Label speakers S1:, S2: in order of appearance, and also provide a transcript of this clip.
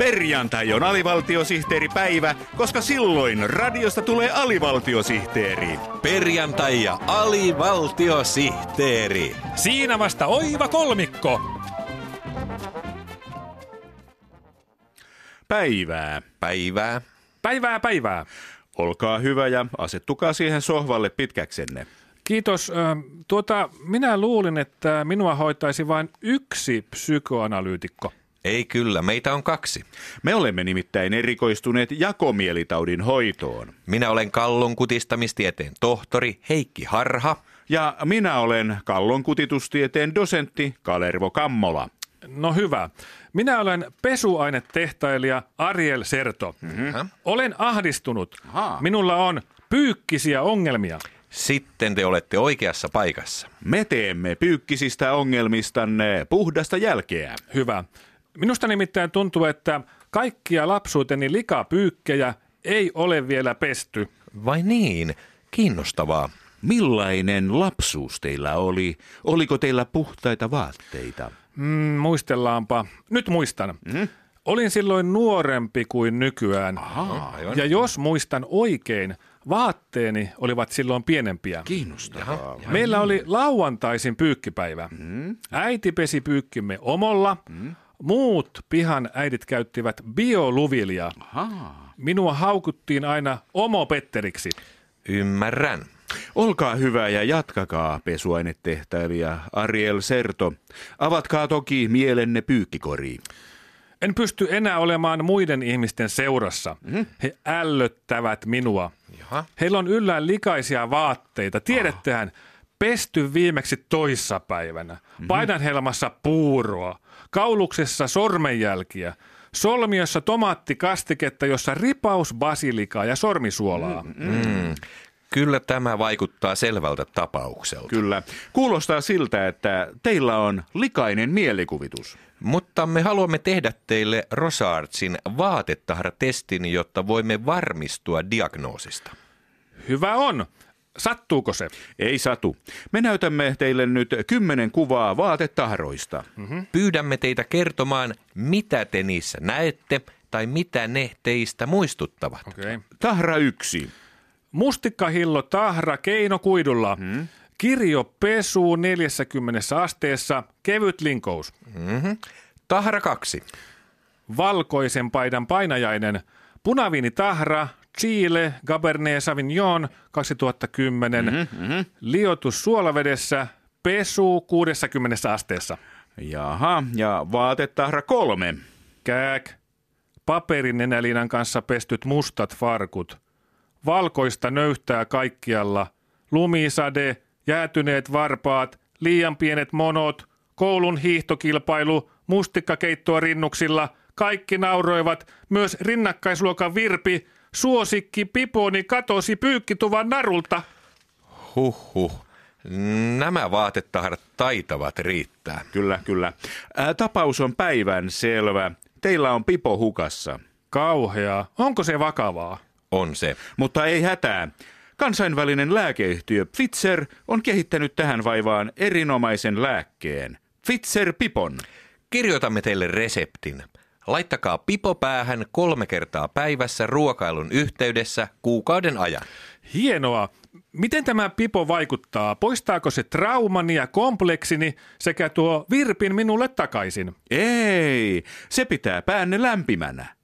S1: Perjantai on alivaltiosihteeripäivä, koska silloin radiosta tulee alivaltiosihteeri.
S2: Perjantai ja alivaltiosihteeri.
S3: Siinä vasta oiva kolmikko.
S1: Päivää.
S2: Päivää.
S3: Päivää päivää.
S1: Olkaa hyvä ja asettukaa siihen sohvalle pitkäksenne.
S3: Kiitos. Tuota, minä luulin, että minua hoitaisi vain yksi psykoanalyytikko.
S2: Ei kyllä, meitä on kaksi.
S1: Me olemme nimittäin erikoistuneet jakomielitaudin hoitoon.
S2: Minä olen kallon kutistamistieteen tohtori Heikki Harha.
S1: Ja minä olen kallon kutitustieteen dosentti Kalervo Kammola.
S3: No hyvä. Minä olen pesuainetehtailija Ariel Serto.
S2: Mm-hmm.
S3: Olen ahdistunut.
S1: Ahaa.
S3: Minulla on pyykkisiä ongelmia.
S2: Sitten te olette oikeassa paikassa.
S1: Me teemme pyykkisistä ongelmistanne puhdasta jälkeä.
S3: Hyvä. Minusta nimittäin tuntuu, että kaikkia lapsuuteni likapyykkejä ei ole vielä pesty.
S2: Vai niin? Kiinnostavaa.
S1: Millainen lapsuus teillä oli? Oliko teillä puhtaita vaatteita?
S3: Mm, muistellaanpa. Nyt muistan. Mm-hmm. Olin silloin nuorempi kuin nykyään.
S1: Ahaa,
S2: Aivan.
S3: Ja jos muistan oikein, vaatteeni olivat silloin pienempiä.
S1: kiinnostavaa.
S3: Meillä oli lauantaisin pyykkipäivä. Mm. Äiti pesi pyykkimme omolla. Mm. Muut pihan äidit käyttivät bioluvilia.
S1: Ahaa.
S3: Minua haukuttiin aina omopetteriksi.
S2: Ymmärrän.
S1: Olkaa hyvä ja jatkakaa, pesuainetehtailija Ariel Serto. Avatkaa toki mielenne pyykkikoriin.
S3: En pysty enää olemaan muiden ihmisten seurassa. Mm. He ällöttävät minua.
S2: Jaha.
S3: Heillä on yllään likaisia vaatteita. Tiedettehän, pesty viimeksi toissapäivänä. Painanhelmassa puuroa. Kauluksessa sormenjälkiä. Solmiossa tomaattikastiketta, jossa ripaus basilikaa ja sormisuolaa.
S2: Mm. Kyllä tämä vaikuttaa selvältä tapaukselta.
S1: Kyllä. Kuulostaa siltä, että teillä on likainen mielikuvitus.
S2: Mutta me haluamme tehdä teille Rosartsin vaatetahratestin, jotta voimme varmistua diagnoosista.
S3: Hyvä on. Sattuuko se?
S1: Ei satu. Me näytämme teille nyt kymmenen kuvaa vaatetahroista.
S2: Pyydämme teitä kertomaan, mitä te niissä näette tai mitä ne teistä muistuttavat.
S3: Okay.
S1: Tahra yksi.
S3: Mustikkahillo tahra keinokuidulla. Hmm. Kirjo pesu 40 asteessa. Kevyt linkous.
S2: Mm-hmm. Tahra kaksi.
S3: Valkoisen paidan painajainen. Punaviini tahra. Chile Cabernet Sauvignon 2010. Mm-hmm, mm-hmm. Liotus suolavedessä. Pesu 60 asteessa.
S1: Jaha, ja vaatetahra kolme.
S3: Kääk. Paperinenälinan kanssa pestyt mustat farkut. Valkoista nöyhtää kaikkialla. Lumisade, jäätyneet varpaat, liian pienet monot, koulun hiihtokilpailu, mustikkakeittoa rinnuksilla. Kaikki nauroivat, myös rinnakkaisluokan Virpi. Suosikki Piponi katosi pyykkituvan narulta.
S2: Huhhuh. Nämä vaatetahrat taitavat riittää.
S1: Kyllä, kyllä. Ää, tapaus on päivän selvä. Teillä on pipo hukassa.
S3: Kauheaa. Onko se vakavaa?
S2: On se.
S1: Mutta ei hätää. Kansainvälinen lääkeyhtiö Pfizer on kehittänyt tähän vaivaan erinomaisen lääkkeen. Pfizer Pipon.
S2: Kirjoitamme teille reseptin. Laittakaa pipo päähän kolme kertaa päivässä ruokailun yhteydessä kuukauden ajan.
S3: Hienoa. Miten tämä pipo vaikuttaa? Poistaako se traumani ja kompleksini sekä tuo virpin minulle takaisin?
S1: Ei, se pitää päänne lämpimänä.